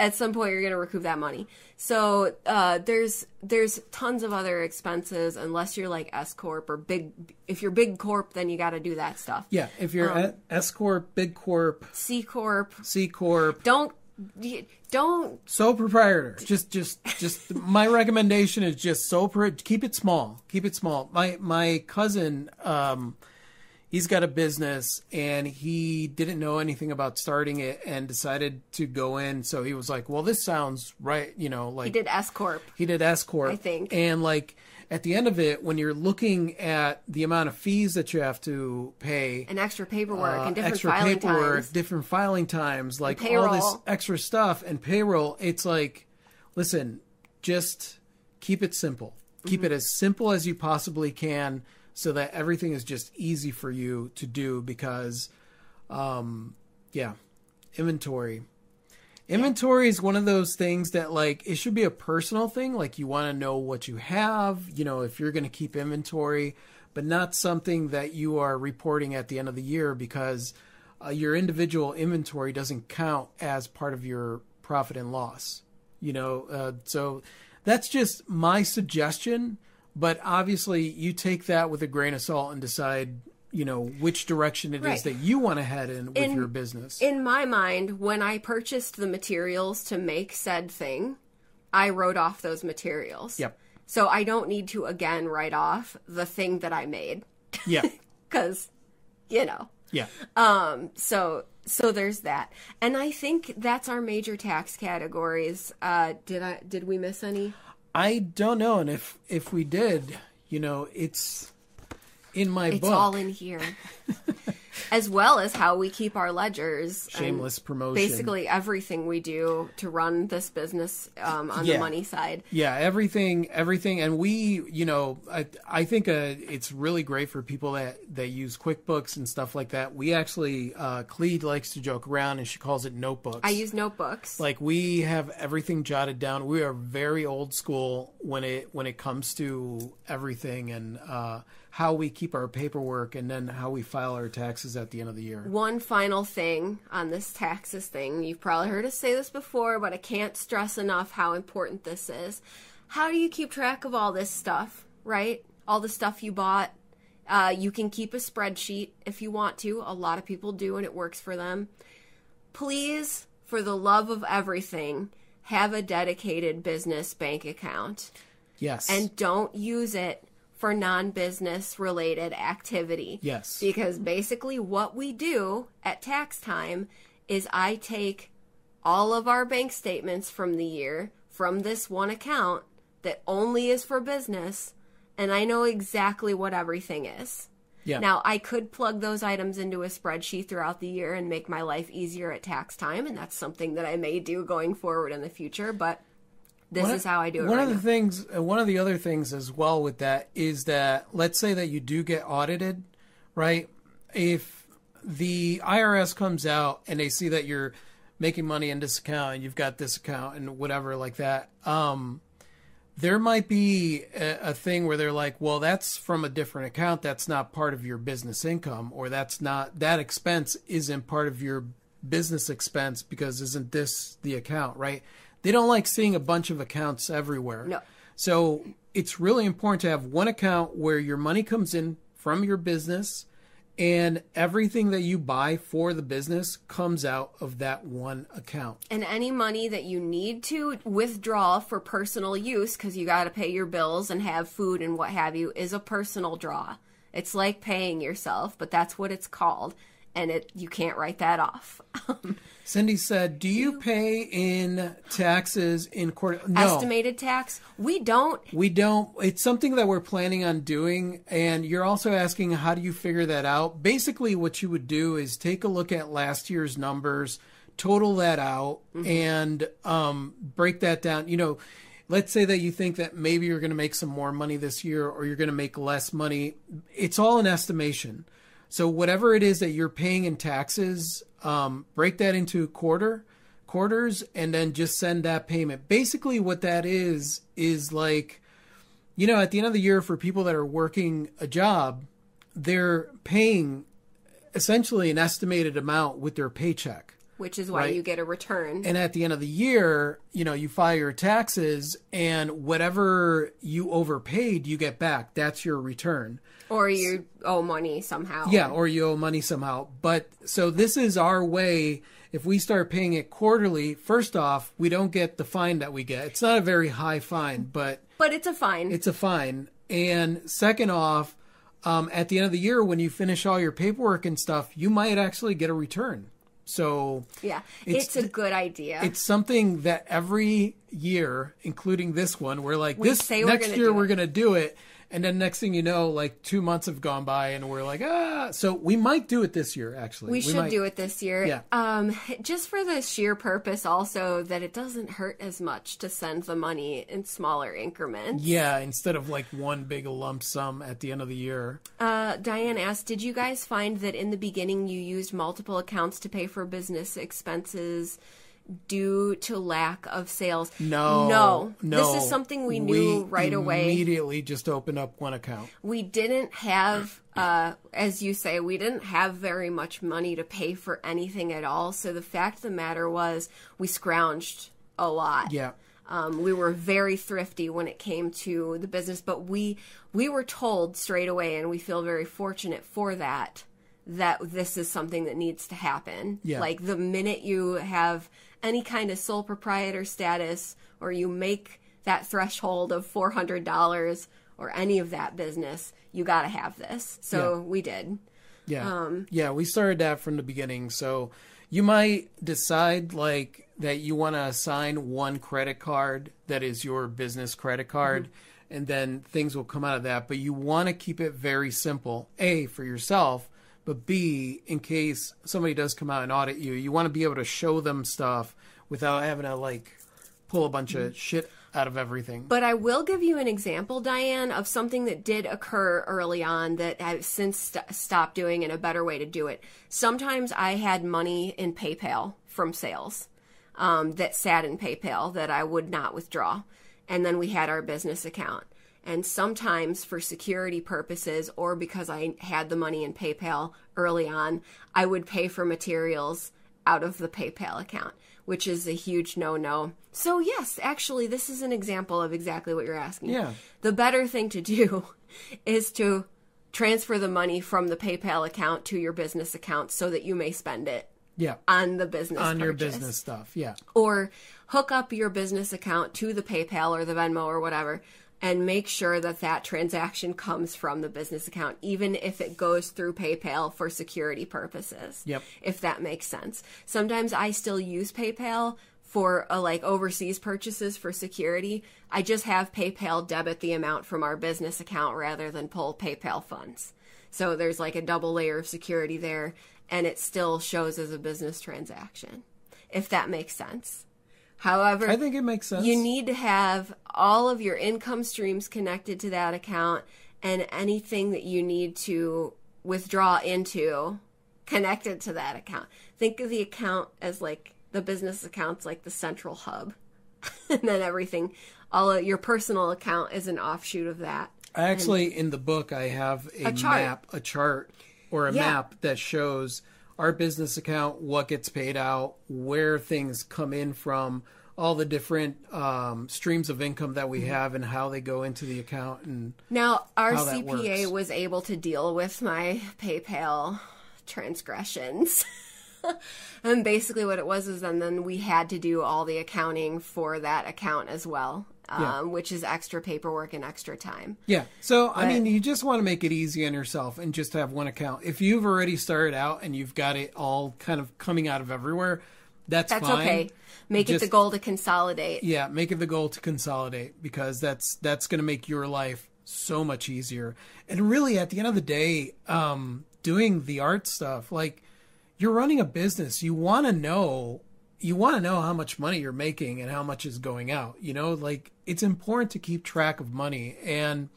at some point you're going to recoup that money. So uh, there's there's tons of other expenses unless you're like S corp or big. If you're big corp, then you got to do that stuff. Yeah. If you're Um, S Corp, Big Corp, C corp, C Corp, don't don't sole proprietor just just just my recommendation is just sole pro- keep it small. Keep it small. My my cousin um he's got a business and he didn't know anything about starting it and decided to go in. So he was like well this sounds right you know like he did S corp. he did S corp. I think. and like at the end of it when you're looking at the amount of fees that you have to pay and extra paperwork uh, and different extra filing paperwork, times. different filing times, like all this extra stuff and payroll. It's like, listen, just keep it simple. Keep Mm-hmm. it as simple as you possibly can, so that everything is just easy for you to do. Because, um, yeah, inventory. Inventory is one of those things that like it should be a personal thing. Like you want to know what you have, you know, if you're going to keep inventory, but not something that you are reporting at the end of the year because uh, your individual inventory doesn't count as part of your profit and loss. You know, uh, so that's just my suggestion. But obviously, you take that with a grain of salt and decide, you know, which direction it is Right. that you want to head in with In- your business. in my mind, when I purchased the materials to make said thing, I wrote off those materials. Yep. So I don't need to again write off the thing that I made yeah. <laughs> because, you know. Yeah. Um. So so there's that, and I think that's our major tax categories. Uh. Did I did we miss any? I don't know, and if if we did, you know, it's in my It's book. all in here, <laughs> as well as how we keep our ledgers. Shameless promotion. Basically, everything we do to run this business um, on Yeah. the money side. Yeah, everything, everything, and we, you know, I, I think uh, it's really great for people that that use QuickBooks and stuff like that. We actually, uh, Klee likes to joke around, and she calls it notebooks. I use notebooks. like we have everything jotted down. We are very old school when it when it comes to everything and uh, how we keep our paperwork, and then how we file our taxes at the end of the year. One final thing on this taxes thing. You've probably heard us say this before, but I can't stress enough how important this is. How do you keep track of all this stuff, right? All the stuff you bought. Uh, you can keep a spreadsheet if you want to. A lot of people do, and it works for them. Please, for the love of everything, have a dedicated business bank account Yes, and don't use it for non-business related activity. yes, Because basically what we do at tax time is I take all of our bank statements from the year from this one account that only is for business and I know exactly what everything is. yeah. Now, I could plug those items into a spreadsheet throughout the year and make my life easier at tax time, and that's something that I may do going forward in the future, but this One is how I do it One right of the now. things, one of the other things as well with that is that let's say that you do get audited, right? If the IRS comes out and they see that you're making money in this account and you've got this account and whatever like that, um, there might be a, a thing where they're like, well, that's from a different account. That's not part of your business income, or that's not that expense isn't part of your business expense because isn't this the account, right? They don't like seeing a bunch of accounts everywhere. No. So it's really important to have one account where your money comes in from your business and everything that you buy for the business comes out of that one account. And any money that you need to withdraw for personal use, because you got to pay your bills and have food and what have you, is a personal draw. It's like paying yourself, but that's what it's called, and it you can't write that off. <laughs> Cindy said, "Do you pay in taxes in quarter?" No, Estimated tax, we don't. we don't. It's something that we're planning on doing, and you're also asking how do you figure that out? Basically, what you would do is take a look at last year's numbers, total that out, and um, break that down. You know. Let's say that you think that maybe you're going to make some more money this year or you're going to make less money. It's all an estimation. So whatever it is that you're paying in taxes, um, break that into quarter quarters and then just send that payment. Basically, what that is is like, you know, at the end of the year, for people that are working a job, they're paying essentially an estimated amount with their paycheck. Which is why Right. you get a return. And at the end of the year, you know, you file your taxes and whatever you overpaid, you get back. That's your return. Or you owe money somehow. Yeah, or you owe money somehow. But so this is our way. If we start paying it quarterly, first off, we don't get the fine that we get. It's not a very high fine, but But it's a fine. it's a fine. And second off, um, at the end of the year, when you finish all your paperwork and stuff, you might actually get a return. So yeah. it's- It's, a good idea. it's something that every year, including this one, we're like, We this we're next gonna year we're going to do it. And then next thing you know, like two months have gone by and we're like, ah. So we might do it this year, actually. we should might. do it this year. Yeah. Um, just for the sheer purpose also that it doesn't hurt as much to send the money in smaller increments. Yeah, instead of like one big lump sum at the end of the year. Uh, Diane asked, did you guys find that in the beginning you used multiple accounts to pay for business expenses due to lack of sales? No. No. No. This is something we knew right away. Immediately just opened up one account. we didn't have uh, as you say we didn't have very much money to pay for anything at all so the fact of the matter was we scrounged a lot Yeah. um, we were very thrifty when it came to the business but we we were told straight away and we feel very fortunate for that that this is something that needs to happen Yeah. like the minute you have any kind of sole proprietor status or you make that threshold of $400 or any of that business you got to have this so we did Yeah. Um, yeah, we started that from the beginning. So you might decide like that you want to assign one credit card that is your business credit card Mm-hmm. and then things will come out of that, but you want to keep it very simple. A for yourself, but B in case somebody does come out and audit you, you want to be able to show them stuff without having to like pull a bunch of shit out of everything. But I will give you an example, Diane, of something that did occur early on that I've since st- stopped doing and a better way to do it. Sometimes I had money in PayPal from sales um, that sat in PayPal that I would not withdraw. And then we had our business account. And sometimes for security purposes or because I had the money in PayPal early on, I would pay for materials out of the PayPal account, which is a huge no no. So, yes, actually, this is an example of exactly what you're asking. Yeah. The better thing to do <laughs> is to transfer the money from the PayPal account to your business account so that you may spend it yeah. on the business On your business stuff. Yeah. or hook up your business account to the PayPal or the Venmo or whatever and make sure that that transaction comes from the business account even if it goes through PayPal for security purposes. Yep. If that makes sense. Sometimes I still use PayPal for uh, like overseas purchases for security. I just have PayPal debit the amount from our business account rather than pull PayPal funds. So there's like a double layer of security there and it still shows as a business transaction. If that makes sense. However, I think it makes sense. you need to have all of your income streams connected to that account and anything that you need to withdraw into connected to that account. Think of the account as like the business account's like the central hub. <laughs> and then everything all of your personal account is an offshoot of that. I actually, in the book, I have a, A chart. map, a chart, or a Yeah. map that shows our business account, what gets paid out, where things come in from, all the different um, streams of income that we have and how they go into the account and Now, our CPA works. was able to deal with my PayPal transgressions. <laughs> and basically, what it was is, and then we had to do all the accounting for that account as well, um, Yeah. which is extra paperwork and extra time. Yeah. So, I mean, you just want to make it easy on yourself and just have one account. If you've already started out and you've got it all kind of coming out of everywhere, that's, That's fine. okay. Make it the goal to consolidate. Yeah, make it the goal to consolidate because that's that's going to make your life so much easier. And really, at the end of the day, um, doing the art stuff, like you're running a business, you want to know you want to know how much money you're making and how much is going out. You know, like it's important to keep track of money, and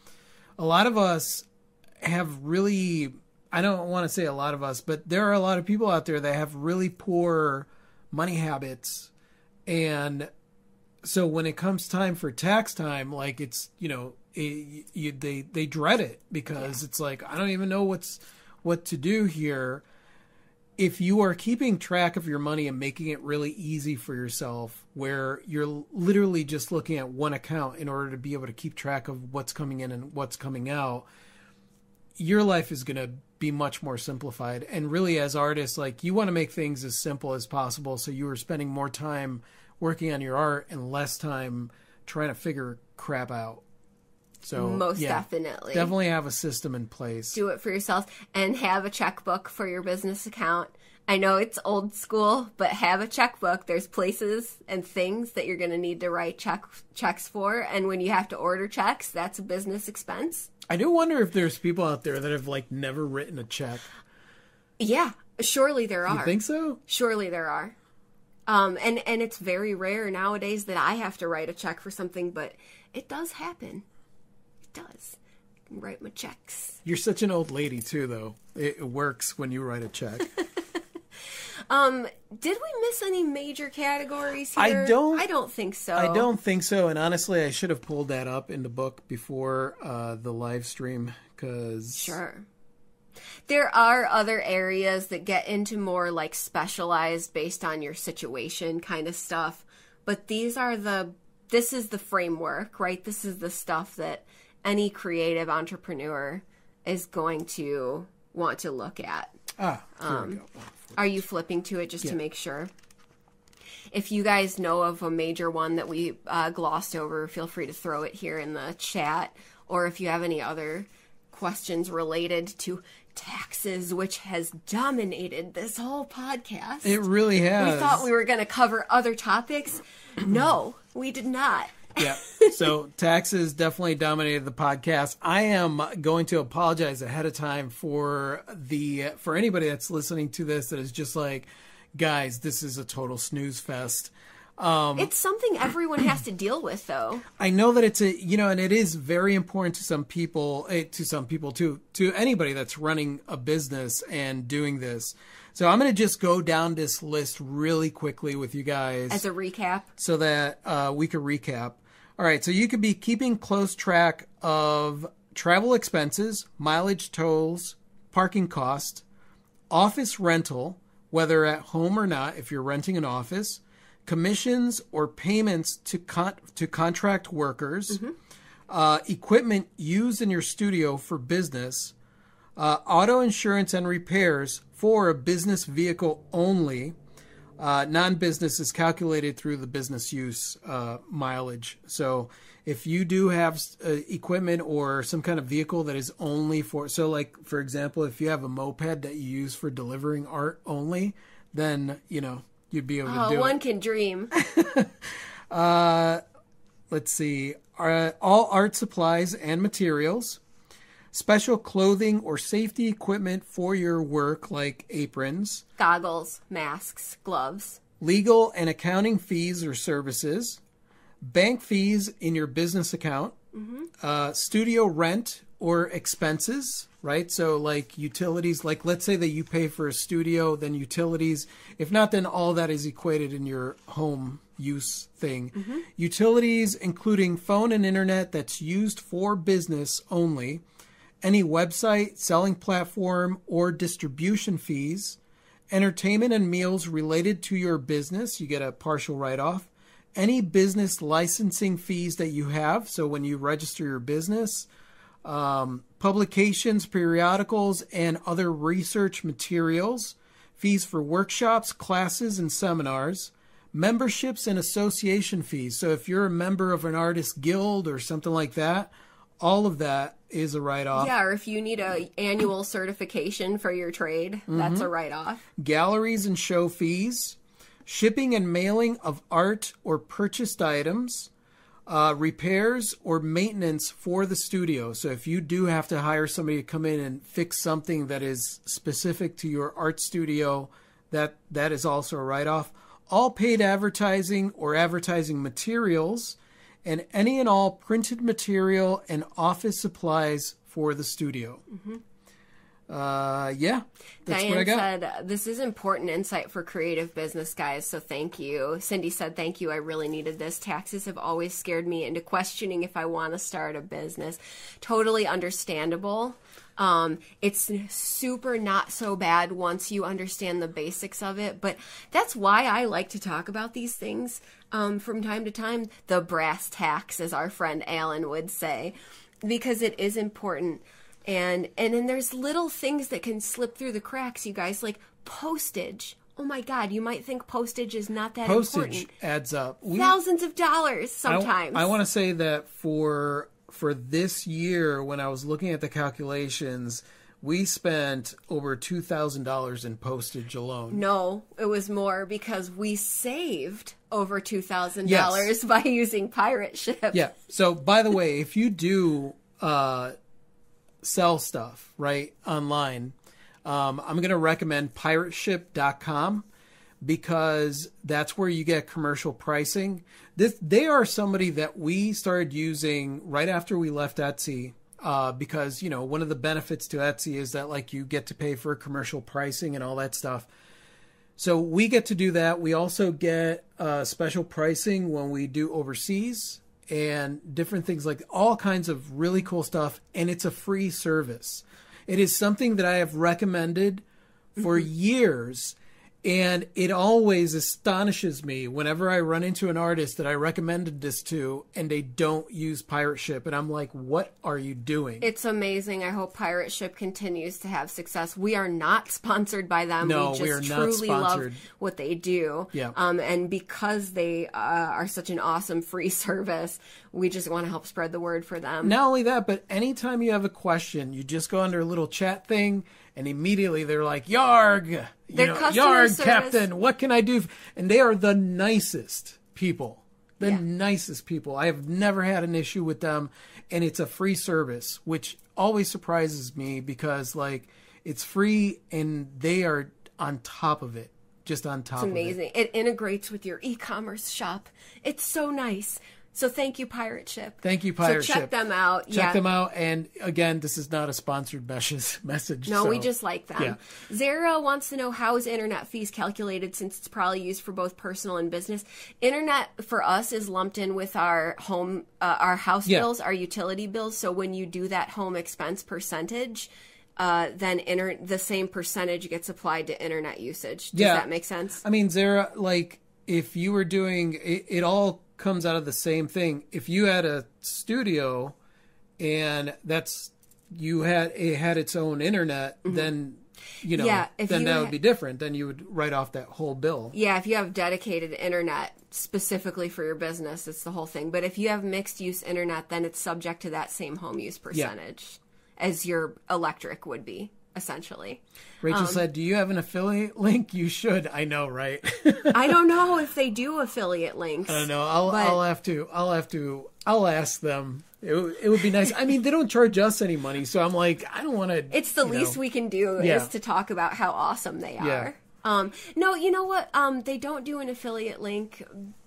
a lot of us have really. I don't want to say a lot of us, but there are a lot of people out there that have really poor money habits. And so when it comes time for tax time like it's you know it, you, they they dread it because it's like i don't even know what's what to do here. If you are keeping track of your money and making it really easy for yourself where you're literally just looking at one account in order to be able to keep track of what's coming in and what's coming out your life is going to be much more simplified and really as artists like you want to make things as simple as possible so you are spending more time working on your art and less time trying to figure crap out so Most yeah, definitely. definitely have a system in place do it for yourself and have a checkbook for your business account. I know it's old school, but have a checkbook. There's places and things that you're going to need to write check checks for, and when you have to order checks, that's a business expense. i do wonder if there's people out there that have like never written a check Yeah, surely there are. you think so Surely there are. Um, and and it's very rare nowadays that I have to write a check for something, but it does happen. It does. I can write my checks. you're such an old lady too though it, it works when you write a check <laughs> Um, did we miss any major categories I here? don't- I don't think so. I don't think so, and honestly, I should have pulled that up in the book before uh, the live stream because Sure. There are other areas that get into more like specialized based on your situation kind of stuff, but these are the this is the framework, right? This is the stuff that any creative entrepreneur is going to want to look at. ah, here Um, we go. Are you flipping to it just Yeah. to make sure? If you guys know of a major one that we uh, glossed over, feel free to throw it here in the chat. Or if you have any other questions related to taxes, which has dominated this whole podcast. It really has. we thought we were going to cover other topics. No, we did not. Yeah. So taxes definitely dominated the podcast. I am going to apologize ahead of time for the for anybody that's listening to this that is just like, guys, this is a total snooze fest. Um, It's something everyone has to deal with, though. I know that it's a you know, and it is very important to some people, eh, to some people too, to anybody that's running a business and doing this. So I'm going to just go down this list really quickly with you guys As a recap, so that uh, we can recap. All right, so you could be keeping close track of travel expenses, mileage tolls, parking cost, office rental, whether at home or not, if you're renting an office, commissions or payments to con- to contract workers, uh, equipment used in your studio for business, uh, auto insurance and repairs for a business vehicle only. Uh, non-business is calculated through the business use uh, mileage. So if you do have uh, equipment or some kind of vehicle that is only for, so like for example, if you have a moped that you use for delivering art only, then you know you'd be able to oh, do one it. can dream. <laughs> Let's see, uh, all art supplies and materials, special clothing or safety equipment for your work like aprons, Goggles, masks, gloves. legal and accounting fees or services, bank fees in your business account, uh, studio rent or expenses, right? So, like utilities, like let's say that you pay for a studio, then utilities. If not, then all that is equated in your home use thing. Utilities, including phone and internet that's used for business only, any website, selling platform, or distribution fees entertainment and meals related to your business, you get a partial write off, any business licensing fees that you have. So when you register your business, um, publications, periodicals, and other research materials, fees for workshops, classes, and seminars, memberships and association fees. So if you're a member of an artist guild or something like that, all of that is a write off. Yeah, or if you need a annual certification for your trade, mm-hmm. that's a write off. Galleries and show fees, shipping and mailing of art or purchased items, uh, repairs or maintenance for the studio. So if you do have to hire somebody to come in and fix something that is specific to your art studio, that that is also a write off. All paid advertising or advertising materials, and any and all printed material and office supplies for the studio. Mm-hmm. Uh, yeah, that's Diane what I got. said, "This is important insight for creative business guys, so thank you." Cindy said, "Thank you. I really needed this. Taxes have always scared me into questioning if I want to start a business. Totally understandable." Um, it's super not so bad once you understand the basics of it, but that's why I like to talk about these things um, from time to time. The brass tacks, as our friend Alan would say, because it is important and and then there's little things that can slip through the cracks you guys like postage oh my god you might think postage is not that postage important. adds up we, thousands of dollars sometimes i, I want to say that for for this year when i was looking at the calculations we spent over $2000 in postage alone. No it was more because we saved over $2000 <laughs> by using pirate ship yeah. So by the way if you do uh, sell stuff right online, um, I'm going to recommend pirateship.com because that's where you get commercial pricing. This they are somebody that we started using right after we left Etsy. Uh, because you know one of the benefits to Etsy is that like you get to pay for commercial pricing and all that stuff. So we get to do that. We also get uh, special pricing when we do overseas and different things like all kinds of really cool stuff and it's a free service it is something that i have recommended for mm-hmm. years and it always astonishes me whenever I run into an artist that I recommended this to and they don't use Pirate Ship. And I'm like, what are you doing? It's amazing. I hope Pirate Ship continues to have success. We are not <laughs> sponsored by them. No, we just we are truly not sponsored. love what they do. Yeah. Um, and because they uh, are such an awesome free <laughs> service, we just want to help spread the word for them. Not only that, but anytime you have a question, you just go under a little chat thing and immediately they're like, Yarg, you know, Yarg, service. Captain, what can I do? And they are the nicest people. The yeah. nicest people. I have never had an issue with them. And it's a free service, which always surprises me because, like, it's free and they are on top of it. Just on top it's amazing. It. it integrates with your e commerce shop. It's so nice. So thank you, Pirate Ship. Thank you, Pirate so check Ship. them out. Check yeah. them out. And again, this is not a sponsored message. <laughs> No, so. we just like them. Yeah. Zara wants to know how is internet fees calculated since it's probably used for both personal and business. Internet for us is lumped in with our home, uh, our house yeah. bills, our utility bills. So when you do that home expense percentage, uh, then inter- the same percentage gets applied to internet usage. Does yeah. that make sense? I mean, Zara, like if you were doing it, it all comes out of the same thing. If you had a studio and that's you had it had its own internet, mm-hmm. then you know, yeah, then that ha- would be different. Then you would write off that whole bill. Yeah, if you have dedicated internet specifically for your business, it's the whole thing. But if you have mixed use internet, then it's subject to that same home use percentage yeah. as your electric would be essentially. Rachel um, said, "Do you have an affiliate link? You should. I know, right? I don't <laughs> know if they do affiliate links. I don't know. I'll but... I'll have to I'll have to I'll ask them. It, it would be nice. I mean, they don't charge us any money, so I'm like, I don't want to. It's the least know. we can do yeah. is to talk about how awesome they are. Yeah. Um, no, you know what? Um, they don't do an affiliate link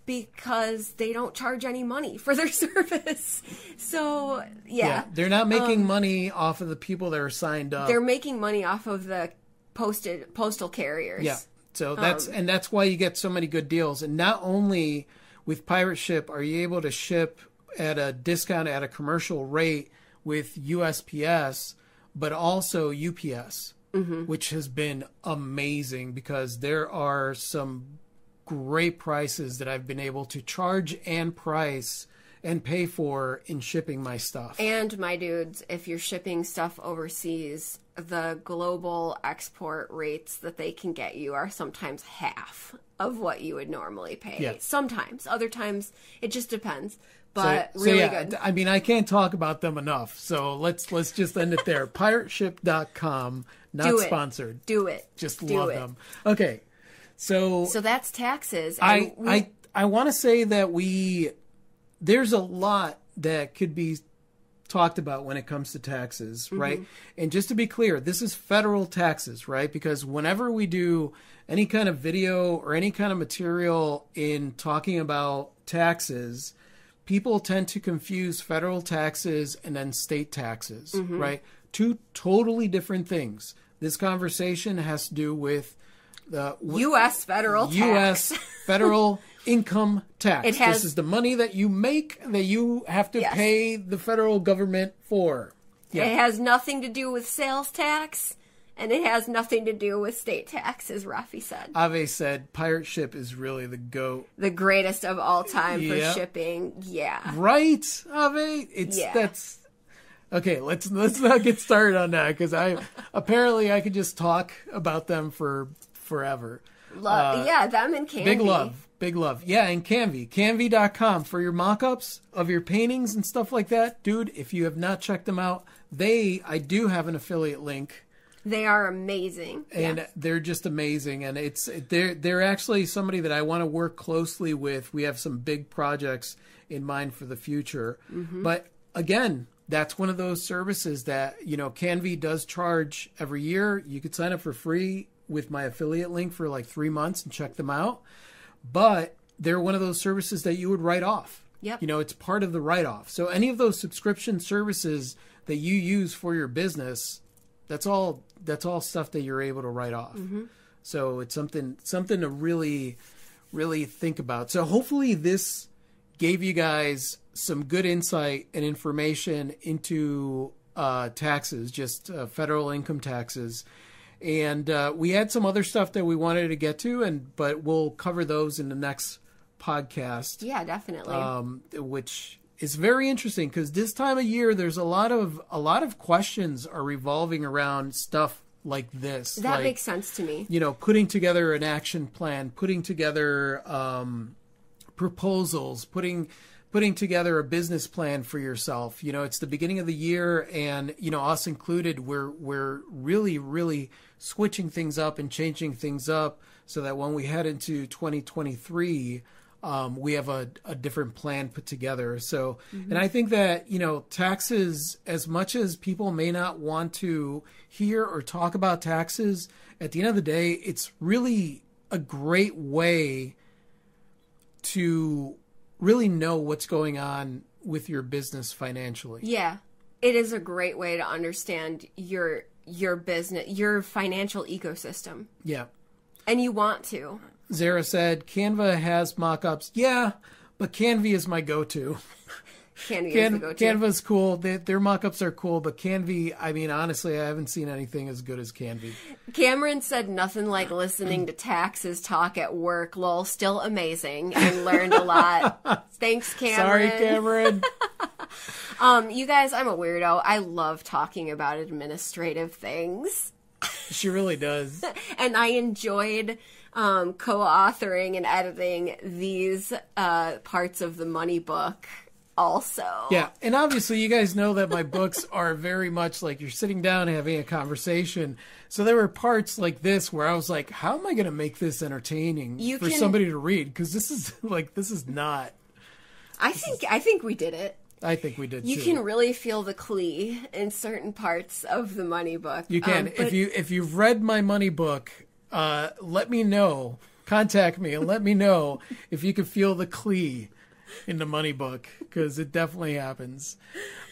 because they don't charge any money for their <laughs> service. So, yeah. yeah they're not making um, money off of the people that are signed up. They're making money off of the posted postal carriers. Yeah. So that's um, and that's why you get so many good deals. And not only with Pirate Ship are you able to ship at a discount at a commercial rate with USPS, but also UPS, mm-hmm. which has been amazing because there are some great prices that I've been able to charge and price and pay for in shipping my stuff. And my dudes, if you're shipping stuff overseas, the global export rates that they can get you are sometimes half of what you would normally pay. Yeah. Sometimes, other times it just depends. But So- so really yeah, good. I mean, I can't talk about them enough. So let's let's just end it there. <laughs> Pirateship.com, not Do sponsored. Do it. Just Do love it. them. Okay. So, So that's taxes. I we- I I want to say that we there's a lot that could be talked about when it comes to taxes, Mm-hmm. right? And just to be clear, this is federal taxes, right? Because whenever we do any kind of video or any kind of material in talking about taxes, people tend to confuse federal taxes and then state taxes, Mm-hmm. right? Two totally different things. This conversation has to do with the U.S. federal tax. U.S. <laughs> federal income tax. It has- this is the money that you make that you have to Yes. pay the federal government for. Yeah. It has nothing to do with sales tax, and it has nothing to do with state tax, as Rafi said. Ave said pirate ship is really the goat. the greatest of all time for shipping. Yeah. Right, Ave? It's Yeah. that's Okay, let's let's not get started on that because I apparently I could just talk about them for forever. Lo- yeah, them and Canvy. Uh, Big love. Big love. Yeah, and Canvy. Canvy.com for your mock ups of your paintings and stuff like that. Dude, if you have not checked them out, they, I do have an affiliate link They are amazing. and yeah. they're just amazing. And it's, they're, they're actually somebody that I want to work closely with. We have some big projects in mind for the future. But again, that's one of those services that, you know, Canvy does charge every year. You could sign up for free with my affiliate link for like three months and check them out. But they're one of those services that you would write off. Yep. You know, it's part of the write off. So any of those subscription services that you use for your business, that's all that's all stuff that you're able to write off. So it's something something to really really think about. So hopefully this gave you guys some good insight and information into uh, taxes, just uh, federal income taxes. And uh, we had some other stuff that we wanted to get to, and but we'll cover those in the next podcast Yeah, definitely. um, which is very interesting because this time of year there's a lot of a lot of questions are revolving around stuff like this. that like, makes sense to me. you know putting together an action plan, putting together um, proposals, putting putting together a business plan for yourself. You know, it's the beginning of the year, and you know us included, we're we're really really switching things up and changing things up so that when we head into 2023 um, we have a, a different plan put together. So, and I think that, you know, taxes, as much as people may not want to hear or talk about taxes, at the end of the day, it's really a great way to really know what's going on with your business financially. Yeah. It is a great way to understand your your business, your financial ecosystem. Yeah. And you want to. Zara said, Canva has mock ups. Yeah, but Canvy is my go <laughs> is Can. Canva's cool. They, their mock-ups are cool, but Canvy, I mean, honestly, I haven't seen anything as good as Canvy. Cameron said nothing like listening to taxes talk at work. Lol, still amazing and learned a lot. <laughs> Thanks, Cameron. Sorry, Cameron. <laughs> <laughs> Um, you guys, I'm a weirdo. I love talking about administrative things. she really does. and I enjoyed um, co-authoring and editing these uh, parts of the money book also. Yeah, and obviously, you guys know that my books <laughs> are very much like you're sitting down having a conversation. So there were parts like this where I was like, "How am I going to make this entertaining You for can- somebody to read?" Because this is <laughs> like this is not. I think I think we did it. I think we did. You too. can really feel the Klee in certain parts of the money book. You can Um, but if you if you've read my money book, uh, let me know. Contact me and let me know if you can feel the Klee in the money book because it definitely happens.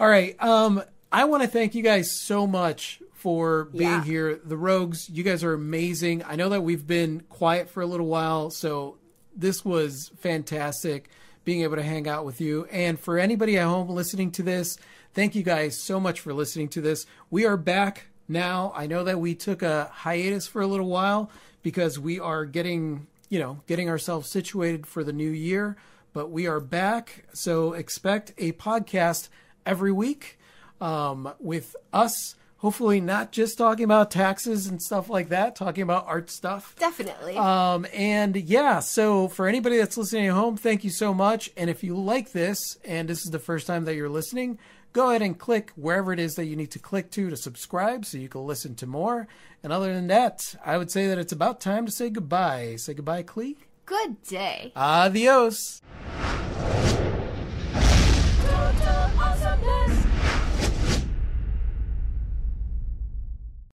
All right, um, I want to thank you guys so much for being Yeah. here. The Rogues, you guys are amazing. I know that we've been quiet for a little while, so this was fantastic being able to hang out with you. And for anybody at home listening to this, thank you guys so much for listening to this. We are back now. I know that we took a hiatus for a little while because we are getting, you know, getting ourselves situated for the new year. But we are back, so expect a podcast every week um, with us. Hopefully, not just talking about taxes and stuff like that, talking about art stuff. Definitely. Um, and yeah, so for anybody that's listening at home, thank you so much. And if you like this, and this is the first time that you're listening, go ahead and click wherever it is that you need to click to to subscribe so you can listen to more. And other than that, I would say that it's about time to say goodbye. Say goodbye, Klee good day. Adios.